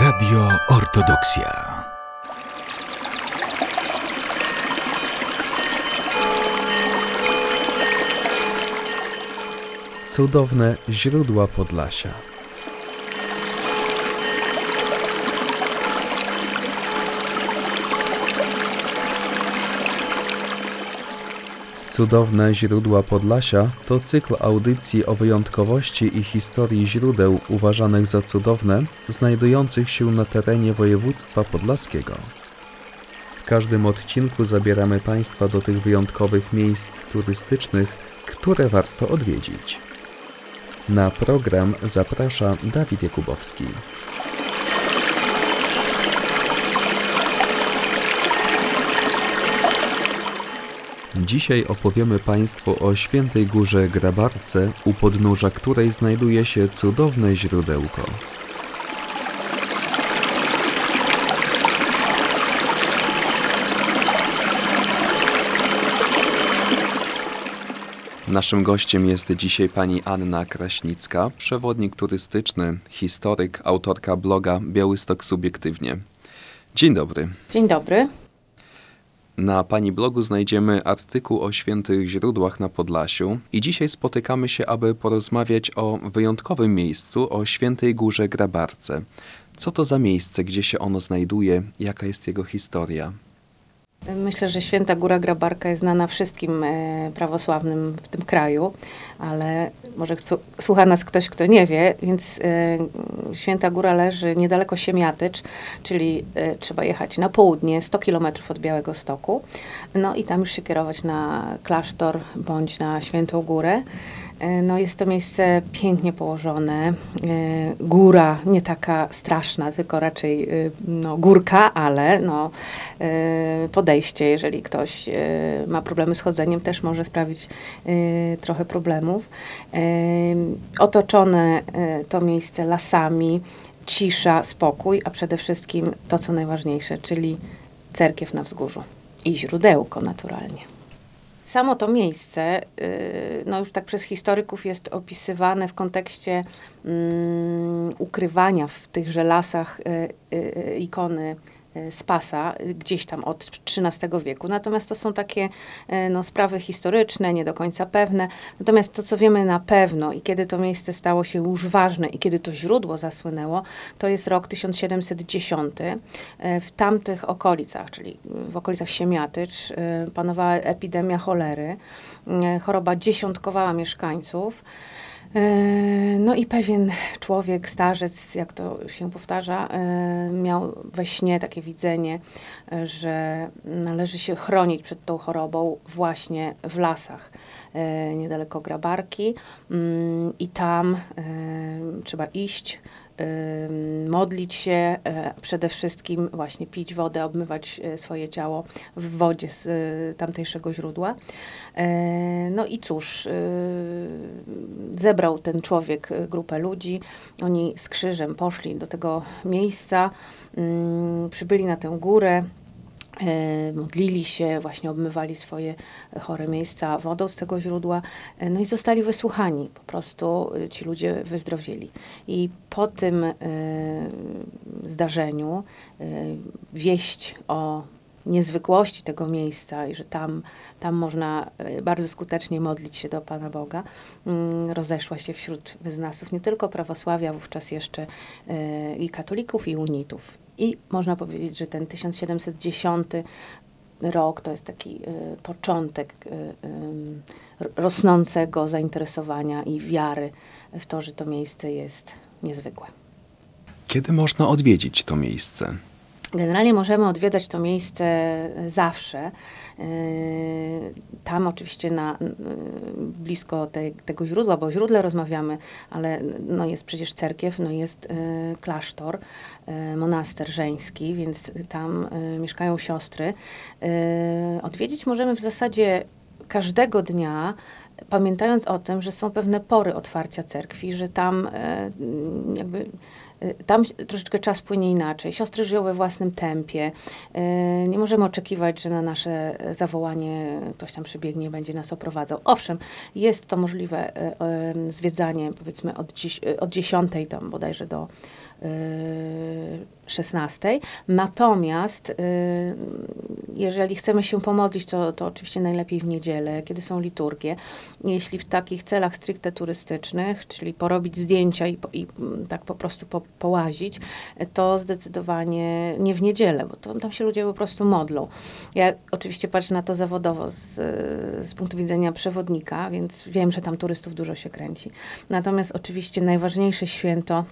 Radio Ortodoksja. Cudowne źródła Podlasia. Cudowne źródła Podlasia to cykl audycji o wyjątkowości i historii źródeł uważanych za cudowne, znajdujących się na terenie województwa podlaskiego. W każdym odcinku zabieramy Państwa do tych wyjątkowych miejsc turystycznych, które warto odwiedzić. Na program zaprasza Dawid Jakubowski. Dzisiaj opowiemy Państwu o świętej górze Grabarce, u podnóża której znajduje się cudowne źródełko. Naszym gościem jest dzisiaj pani Anna Kraśnicka, przewodnik turystyczny, historyk, autorka bloga Białystok Subiektywnie. Dzień dobry. Dzień dobry. Na pani blogu znajdziemy artykuł o świętych źródłach na Podlasiu i dzisiaj spotykamy się, aby porozmawiać o wyjątkowym miejscu, o świętej górze Grabarce. Co to za miejsce, gdzie się ono znajduje, jaka jest jego historia? Myślę, że Święta Góra Grabarka jest znana wszystkim e, prawosławnym w tym kraju, ale może słucha nas ktoś, kto nie wie, więc e, Święta Góra leży niedaleko Siemiatycz, czyli e, trzeba jechać na południe, 100 kilometrów od Białego Stoku, no i tam już się kierować na klasztor bądź na Świętą Górę. E, No jest to miejsce pięknie położone, e, góra nie taka straszna, tylko raczej e, no, górka, ale no, podejście, jeżeli ktoś ma problemy z chodzeniem, też może sprawić trochę problemów. Otoczone to miejsce lasami, cisza, spokój, a przede wszystkim to, co najważniejsze, czyli cerkiew na wzgórzu i źródełko naturalnie. Samo to miejsce, y, no już tak przez historyków jest opisywane w kontekście mm, ukrywania w tychże lasach y, y, ikony y, Spasa, y, gdzieś tam od XIII wieku. Natomiast to są takie y, no, sprawy historyczne, nie do końca pewne. Natomiast to, co wiemy na pewno i kiedy to miejsce stało się już ważne i kiedy to źródło zasłynęło, to jest rok 1710. Y, W tamtych okolicach, czyli w okolicach Siemiatycz, panowała epidemia cholery. Choroba dziesiątkowała mieszkańców. E, No i pewien człowiek, starzec, jak to się powtarza, e, miał we śnie takie widzenie, że należy się chronić przed tą chorobą właśnie w lasach e, niedaleko Grabarki. Mm, i tam trzeba iść, modlić się, e, przede wszystkim właśnie pić wodę, obmywać e, swoje ciało w wodzie z e, tamtejszego źródła. No i cóż, zebrał ten człowiek grupę ludzi. Oni z krzyżem poszli do tego miejsca, przybyli na tę górę. E, Modlili się, właśnie obmywali swoje chore miejsca wodą z tego źródła, e, no i zostali wysłuchani. Po prostu e, ci ludzie wyzdrowieli. I po tym zdarzeniu wieść o niezwykłości tego miejsca i że tam, tam można bardzo skutecznie modlić się do Pana Boga, mm, rozeszła się wśród wyznawców nie tylko prawosławia, wówczas jeszcze i katolików, i unitów. I można powiedzieć, że ten 1710 rok to jest taki e, początek em, r- rosnącego zainteresowania i wiary w to, że to miejsce jest niezwykłe. Kiedy można odwiedzić to miejsce? Generalnie możemy odwiedzać to miejsce e, zawsze. Yy, Tam oczywiście na, yy, blisko tej, tego źródła, bo o źródle rozmawiamy, ale no jest przecież cerkiew, no jest klasztor, monaster żeński, więc tam mieszkają siostry. Odwiedzić możemy w zasadzie każdego dnia pamiętając o tym, że są pewne pory otwarcia cerkwi, że tam e, jakby e, tam troszeczkę czas płynie inaczej. Siostry żyją we własnym tempie. E, Nie możemy oczekiwać, że na nasze zawołanie ktoś tam przybiegnie i będzie nas oprowadzał. Owszem, jest to możliwe zwiedzanie powiedzmy od, dziś, od 10 tam bodajże do e, 16. Natomiast y, jeżeli chcemy się pomodlić, to, to oczywiście najlepiej w niedzielę, kiedy są liturgie. Jeśli w takich celach stricte turystycznych, czyli porobić zdjęcia i, i mm, tak po prostu po, połazić, to zdecydowanie nie w niedzielę, bo to, tam się ludzie po prostu modlą. Ja oczywiście patrzę na to zawodowo z, z punktu widzenia przewodnika, więc wiem, że tam turystów dużo się kręci. Natomiast oczywiście najważniejsze święto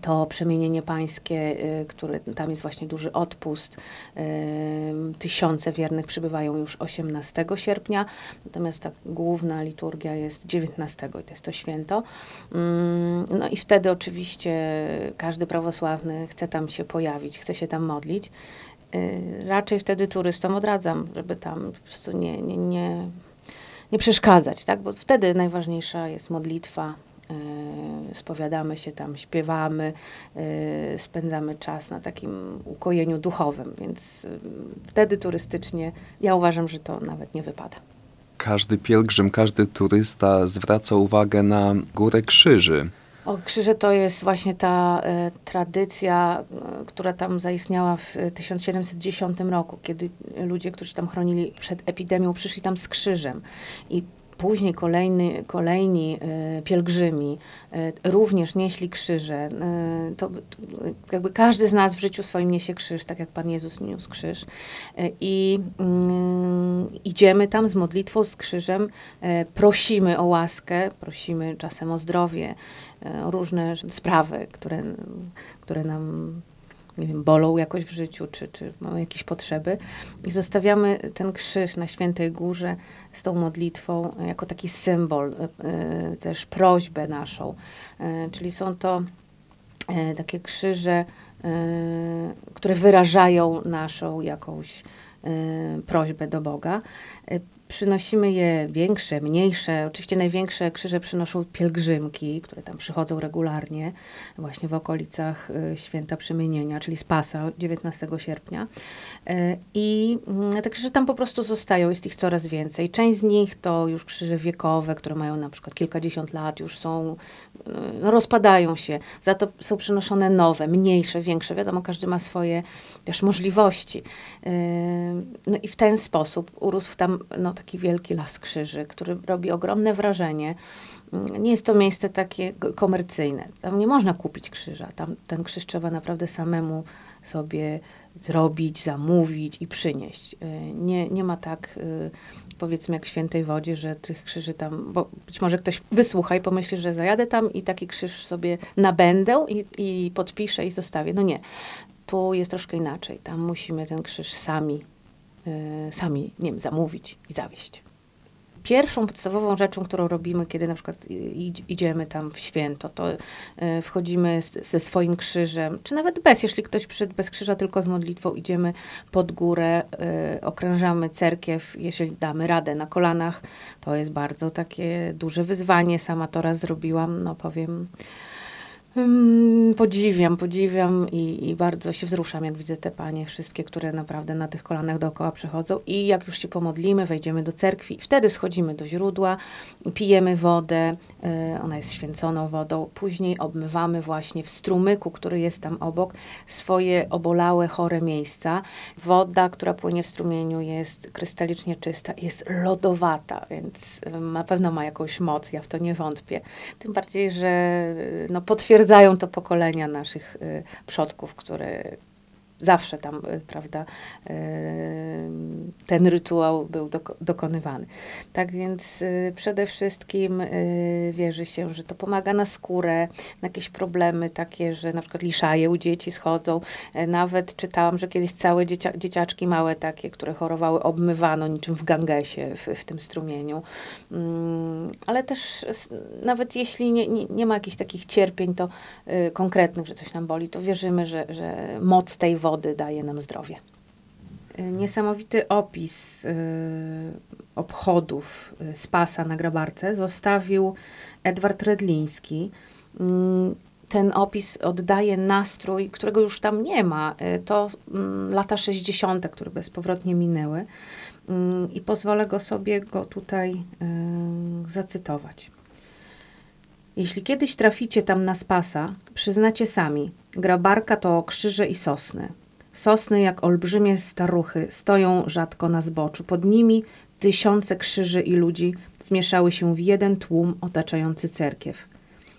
to przemienienie pańskie, y, które tam jest właśnie duży odpust. Ym, Tysiące wiernych przybywają już 18 sierpnia, natomiast ta główna liturgia jest 19 i to jest to święto. Ym, No i wtedy oczywiście każdy prawosławny chce tam się pojawić, chce się tam modlić. Y, Raczej wtedy turystom odradzam, żeby tam po prostu nie, nie, nie, nie przeszkadzać, tak? bo wtedy najważniejsza jest modlitwa, spowiadamy się tam, śpiewamy, e, spędzamy czas na takim ukojeniu duchowym, więc e, wtedy turystycznie ja uważam, że to nawet nie wypada. Każdy pielgrzym, każdy turysta zwraca uwagę na Górę Krzyży. O, krzyże to jest właśnie ta e, tradycja, e, która tam zaistniała w e, 1710 roku, kiedy ludzie, którzy tam chronili przed epidemią, przyszli tam z krzyżem. I później kolejny, kolejni e, pielgrzymi e, również nieśli krzyże. E, to, jakby każdy z nas w życiu swoim niesie krzyż, tak jak Pan Jezus niósł krzyż. I mm, idziemy tam z modlitwą, z krzyżem, prosimy o łaskę, prosimy czasem o zdrowie, o różne sprawy, które, które nam nie wiem, bolą jakoś w życiu, czy, czy jakieś potrzeby. I zostawiamy ten krzyż na Świętej Górze z tą modlitwą jako taki symbol, e, e, też prośbę naszą. E, Czyli są to takie krzyże, które wyrażają naszą jakąś prośbę do Boga. Przynosimy je większe, mniejsze. Oczywiście największe krzyże przynoszą pielgrzymki, które tam przychodzą regularnie, właśnie w okolicach e, Święta Przemienienia, czyli Spasa 19 sierpnia. E, I mm, te krzyże tam po prostu zostają, jest ich coraz więcej. Część z nich to już krzyże wiekowe, które mają na przykład kilkadziesiąt lat, już są, no, rozpadają się. Za to są przynoszone nowe, mniejsze, większe. Wiadomo, każdy ma swoje też możliwości. E, No i w ten sposób urósł tam no, taki wielki las krzyży, który robi ogromne wrażenie. Mm, Nie jest to miejsce takie komercyjne. Tam nie można kupić krzyża. Tam ten krzyż trzeba naprawdę samemu sobie zrobić, zamówić i przynieść. Y, Nie, nie ma tak, y, powiedzmy, jak w Świętej Wodzie, że tych krzyży tam, bo być może ktoś wysłucha i pomyśli, że zajadę tam i taki krzyż sobie nabędę i, i podpiszę i zostawię. No nie. Tu jest troszkę inaczej. Tam musimy ten krzyż sami, sami, nie wiem, zamówić i zawieźć pierwszą podstawową rzeczą, którą robimy, kiedy na przykład i- idziemy tam w święto, to e, wchodzimy ze swoim krzyżem, czy nawet bez, jeśli ktoś przyszedł bez krzyża, tylko z modlitwą, idziemy pod górę, okrążamy cerkiew, jeśli damy radę na kolanach, to jest bardzo takie duże wyzwanie, sama to raz zrobiłam, no powiem, Podziwiam, podziwiam i, i bardzo się wzruszam, jak widzę te panie, wszystkie, które naprawdę na tych kolanach dookoła przechodzą. I jak już się pomodlimy, wejdziemy do cerkwi, wtedy schodzimy do źródła, pijemy wodę, e, ona jest święconą wodą. Później obmywamy właśnie w strumyku, który jest tam obok, swoje obolałe, chore miejsca. Woda, która płynie w strumieniu, jest krystalicznie czysta, jest lodowata, więc e, na pewno ma jakąś moc, ja w to nie wątpię. Tym bardziej, że y, no, potwierdzają to pokolenia naszych y, przodków, które zawsze tam, y, prawda, y, ten rytuał był doko- dokonywany. Tak więc y, przede wszystkim wierzy się, że to pomaga na skórę, na jakieś problemy takie, że na przykład liszaje u dzieci schodzą. E, Nawet czytałam, że kiedyś całe dziecia- dzieciaczki małe takie, które chorowały, obmywano niczym w Gangesie w, w tym strumieniu. Mm, ale też nawet jeśli nie, nie, nie ma jakichś takich cierpień to konkretnych, że coś nam boli, to wierzymy, że, że moc tej wody daje nam zdrowie. y, niesamowity opis y, obchodów y, Spasa na Grabarce zostawił Edward Redliński. Ten opis oddaje nastrój, którego już tam nie ma. To mm, lata 60., które bezpowrotnie minęły. I pozwolę go sobie go tutaj zacytować. Jeśli kiedyś traficie tam na Spasa, przyznacie sami, grabarka to krzyże i sosny. Sosny jak olbrzymie staruchy stoją rzadko na zboczu. Pod nimi tysiące krzyży i ludzi zmieszały się w jeden tłum otaczający cerkiew.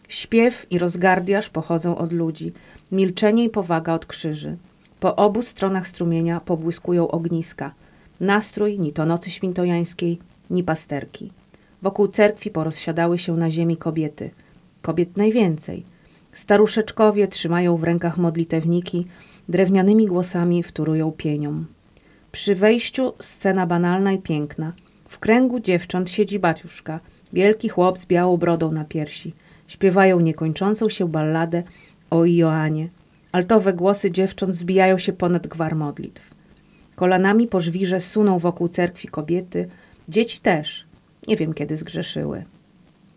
Śpiew i rozgardiaż pochodzą od ludzi, milczenie i powaga od krzyży. Po obu stronach strumienia pobłyskują ogniska. Nastrój ni to nocy świętojańskiej, ni pasterki. Wokół cerkwi porozsiadały się na ziemi kobiety. Kobiet najwięcej. Staruszeczkowie trzymają w rękach modlitewniki, drewnianymi głosami wtórują pieniom. Przy wejściu scena banalna i piękna. W kręgu dziewcząt siedzi baciuszka, wielki chłop z białą brodą na piersi. Śpiewają niekończącą się balladę o Joanie. Altowe głosy dziewcząt zbijają się ponad gwar modlitw. Kolanami po żwirze suną wokół cerkwi kobiety, dzieci też. Nie wiem, kiedy zgrzeszyły.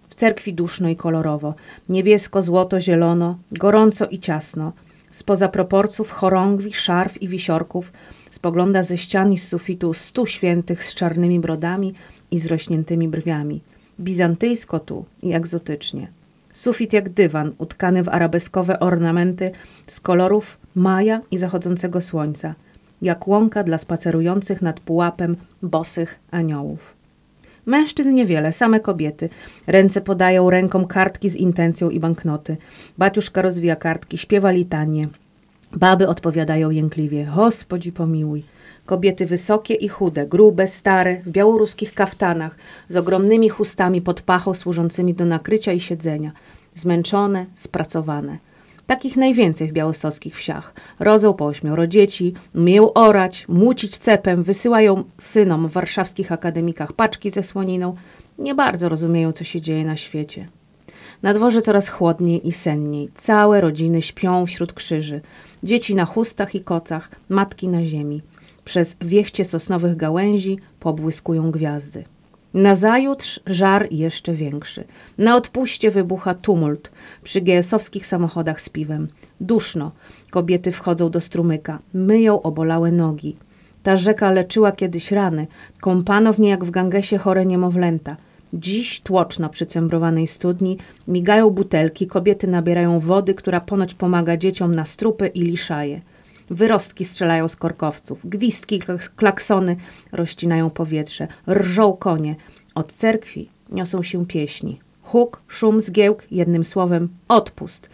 W cerkwi duszno i kolorowo, niebiesko, złoto, zielono, gorąco i ciasno. Spoza proporców chorągwi, szarf i wisiorków spogląda ze ścian i z sufitu stu świętych z czarnymi brodami i zrośniętymi brwiami. Bizantyjsko tu i egzotycznie. Sufit jak dywan, utkany w arabeskowe ornamenty z kolorów maja i zachodzącego słońca, jak łąka dla spacerujących nad pułapem bosych aniołów. Mężczyzn niewiele, same kobiety. Ręce podają rękom kartki z intencją i banknoty. Baciuszka rozwija kartki, śpiewa litanie. Baby odpowiadają jękliwie. Hospodzi pomiłuj. Kobiety wysokie i chude, grube, stare, w białoruskich kaftanach, z ogromnymi chustami pod pachą służącymi do nakrycia i siedzenia. Zmęczone, spracowane. Takich najwięcej w białostockich wsiach. Rodzą po ośmioro dzieci, umieją orać, młócić cepem, wysyłają synom w warszawskich akademikach paczki ze słoniną. Nie bardzo rozumieją, co się dzieje na świecie. Na dworze coraz chłodniej i senniej. Całe rodziny śpią wśród krzyży. Dzieci na chustach i kocach, matki na ziemi. Przez wiechcie sosnowych gałęzi pobłyskują gwiazdy. Nazajutrz żar jeszcze większy. Na odpuście wybucha tumult przy GS-owskich samochodach z piwem. Duszno. Kobiety wchodzą do strumyka. Myją obolałe nogi. Ta rzeka leczyła kiedyś rany. Kąpano w niej jak w gangesie chore niemowlęta. Dziś tłoczno przy cembrowanej studni. Migają butelki. Kobiety nabierają wody, która ponoć pomaga dzieciom na strupy i liszaje. Wyrostki strzelają z korkowców, gwizdki, klak- klaksony rozcinają powietrze, rżą konie. Od cerkwi niosą się pieśni. Huk, szum, zgiełk, jednym słowem odpust.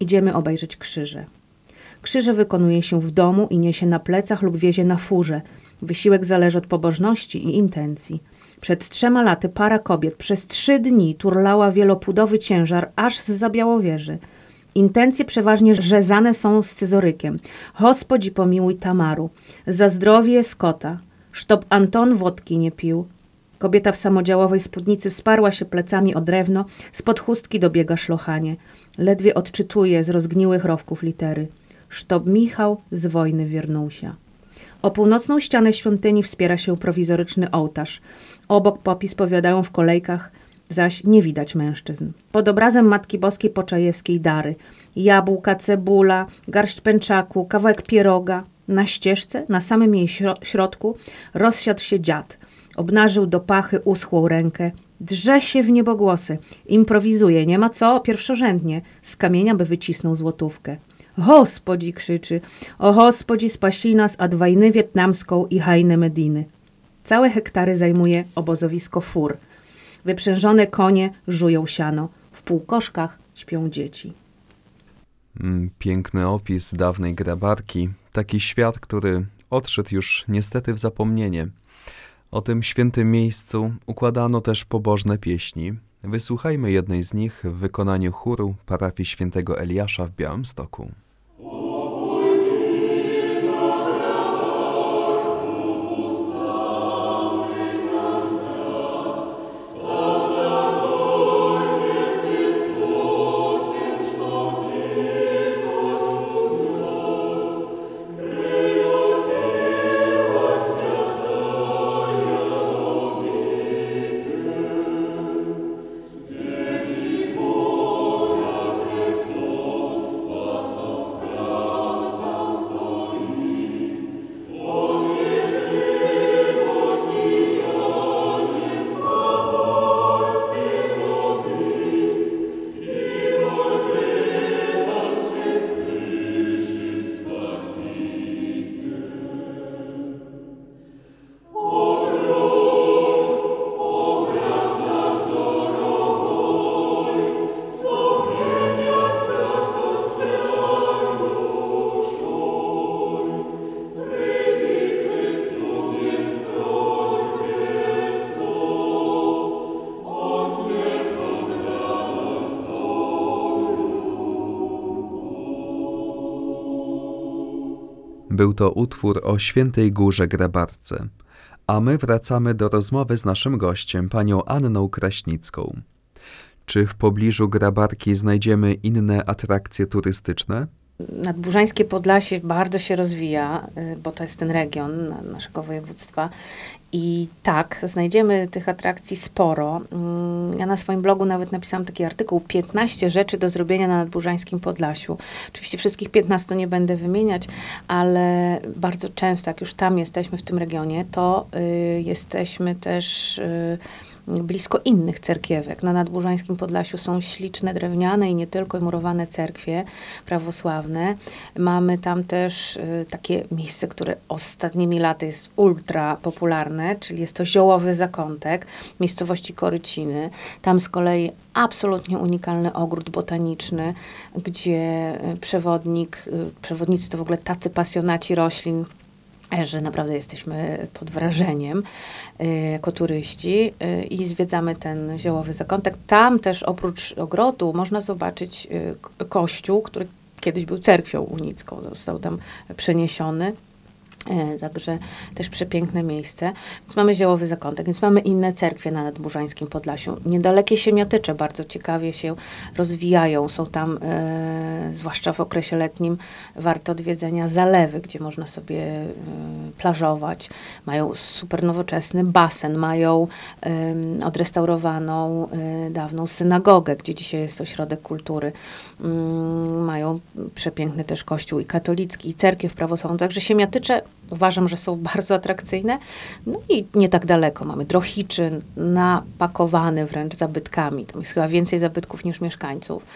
Idziemy obejrzeć krzyże. Krzyże wykonuje się w domu i niesie na plecach lub wiezie na furze. Wysiłek zależy od pobożności i intencji. Przed trzema laty para kobiet przez trzy dni turlała wielopudowy ciężar aż z Zabiałowieży. Intencje przeważnie rzezane są scyzorykiem. Hospodzi pomiłuj Tamaru. Za zdrowie Skota. Sztob Anton wodki nie pił. Kobieta w samodziałowej spódnicy wsparła się plecami o drewno, spod chustki dobiega szlochanie. Ledwie odczytuje z rozgniłych rowków litery. Sztob Michał z wojny Wiernusia. O północną ścianę świątyni wspiera się prowizoryczny ołtarz. Obok popis powiadają w kolejkach, zaś nie widać mężczyzn. Pod obrazem Matki Boskiej Poczajewskiej dary. Jabłka, cebula, garść pęczaku, kawałek pieroga. Na ścieżce, na samym jej śro- środku, rozsiadł się dziad. Obnażył do pachy uschłą rękę. Drze się w niebogłosy. Improwizuje, nie ma co, pierwszorzędnie. Z kamienia by wycisnął złotówkę. Hospodzi krzyczy. O hospodzi spasi nas od wojny wietnamską i hajne Mediny. Całe hektary zajmuje obozowisko fur. Wyprzężone konie żują siano. W półkoszkach śpią dzieci. Mm, Piękny opis dawnej grabarki, taki świat, który odszedł już niestety w zapomnienie. O tym świętym miejscu układano też pobożne pieśni. Wysłuchajmy jednej z nich w wykonaniu chóru parafii świętego Eliasza w Białymstoku. Był to utwór o Świętej Górze Grabarce. A my wracamy do rozmowy z naszym gościem, panią Anną Kraśnicką. Czy w pobliżu Grabarki znajdziemy inne atrakcje turystyczne? Nadburzańskie Podlasie bardzo się rozwija, y, bo to jest ten region na- naszego województwa. I tak, znajdziemy tych atrakcji sporo. Mm, Ja na swoim blogu nawet napisałam taki artykuł 15 rzeczy do zrobienia na Nadburzańskim Podlasiu. Oczywiście wszystkich 15 nie będę wymieniać, ale bardzo często, jak już tam jesteśmy w tym regionie, to y, jesteśmy też y, blisko innych cerkiewek. Na Nadburzańskim Podlasiu są śliczne drewniane i nie tylko murowane cerkwie prawosławne. Mamy tam też y, takie miejsce, które ostatnimi laty jest ultra popularne, czyli jest to Ziołowy Zakątek miejscowości Koryciny. Tam z kolei absolutnie unikalny ogród botaniczny, gdzie y, przewodnik, y, przewodnicy to w ogóle tacy pasjonaci roślin, e, że naprawdę jesteśmy pod wrażeniem y, jako turyści i zwiedzamy ten ziołowy zakątek. Tam też oprócz ogrodu można zobaczyć kościół, który kiedyś był cerkwią unicką, został tam przeniesiony. E, Także też przepiękne miejsce. Więc mamy Ziołowy Zakątek, więc mamy inne cerkwie na Nadburzańskim Podlasiu. Niedalekie Siemiatycze bardzo ciekawie się rozwijają. Są tam, e, zwłaszcza w okresie letnim, warte odwiedzenia zalewy, gdzie można sobie e, plażować. Mają super nowoczesny basen, mają em, odrestaurowaną e, dawną synagogę, gdzie dzisiaj jest ośrodek kultury. Mm, mają przepiękny też kościół i katolicki, i cerkiew prawosławną. Także Siemiatycze uważam, że są bardzo atrakcyjne. No i nie tak daleko. Mamy Drohiczyn, napakowany wręcz zabytkami. Tam jest chyba więcej zabytków niż mieszkańców.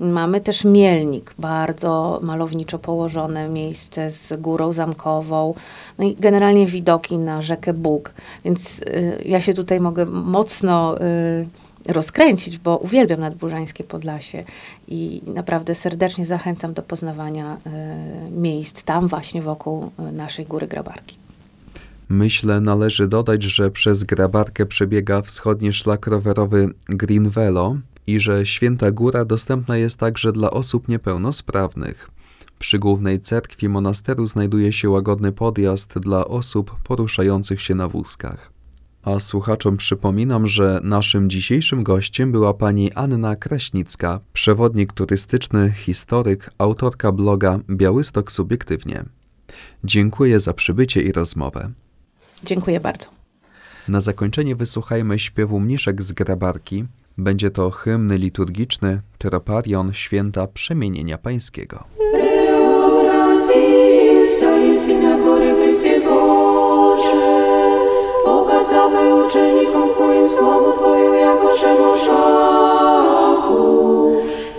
Mamy też Mielnik, bardzo malowniczo położone miejsce z górą zamkową. No i generalnie widoki na rzekę Bóg. Więc y, ja się tutaj mogę mocno y, rozkręcić, bo uwielbiam Nadburzańskie Podlasie i naprawdę serdecznie zachęcam do poznawania y, miejsc tam właśnie wokół y, naszej Góry Grabarki. Myślę, należy dodać, że przez Grabarkę przebiega wschodni szlak rowerowy Green Velo i że Święta Góra dostępna jest także dla osób niepełnosprawnych. Przy głównej cerkwi monasteru znajduje się łagodny podjazd dla osób poruszających się na wózkach. A słuchaczom przypominam, że naszym dzisiejszym gościem była pani Anna Kraśnicka, przewodnik turystyczny, historyk, autorka bloga Białystok Subiektywnie. Dziękuję za przybycie i rozmowę. Dziękuję bardzo. Na zakończenie wysłuchajmy śpiewu mniszek z grabarki. Będzie to hymn liturgiczny Troparion Święta Przemienienia Pańskiego. показавай ученикам Твоим славу Твою, якоже мошаку.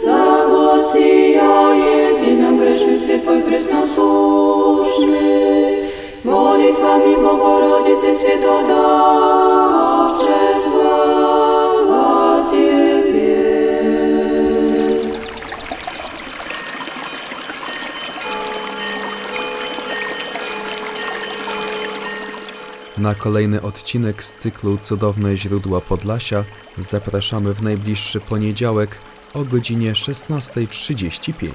Да воссияет нам грешный свет Твой пресносущный, молитвами Богородицы Святодавче, Na kolejny odcinek z cyklu Cudowne źródła Podlasia zapraszamy w najbliższy poniedziałek o godzinie 16.35.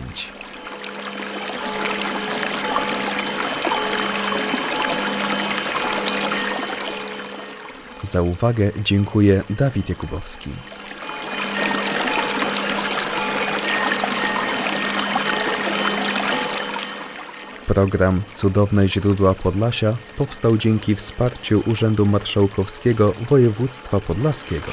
Za uwagę dziękuję Dawid Jakubowski. Program Cudowne źródła Podlasia powstał dzięki wsparciu Urzędu Marszałkowskiego Województwa Podlaskiego.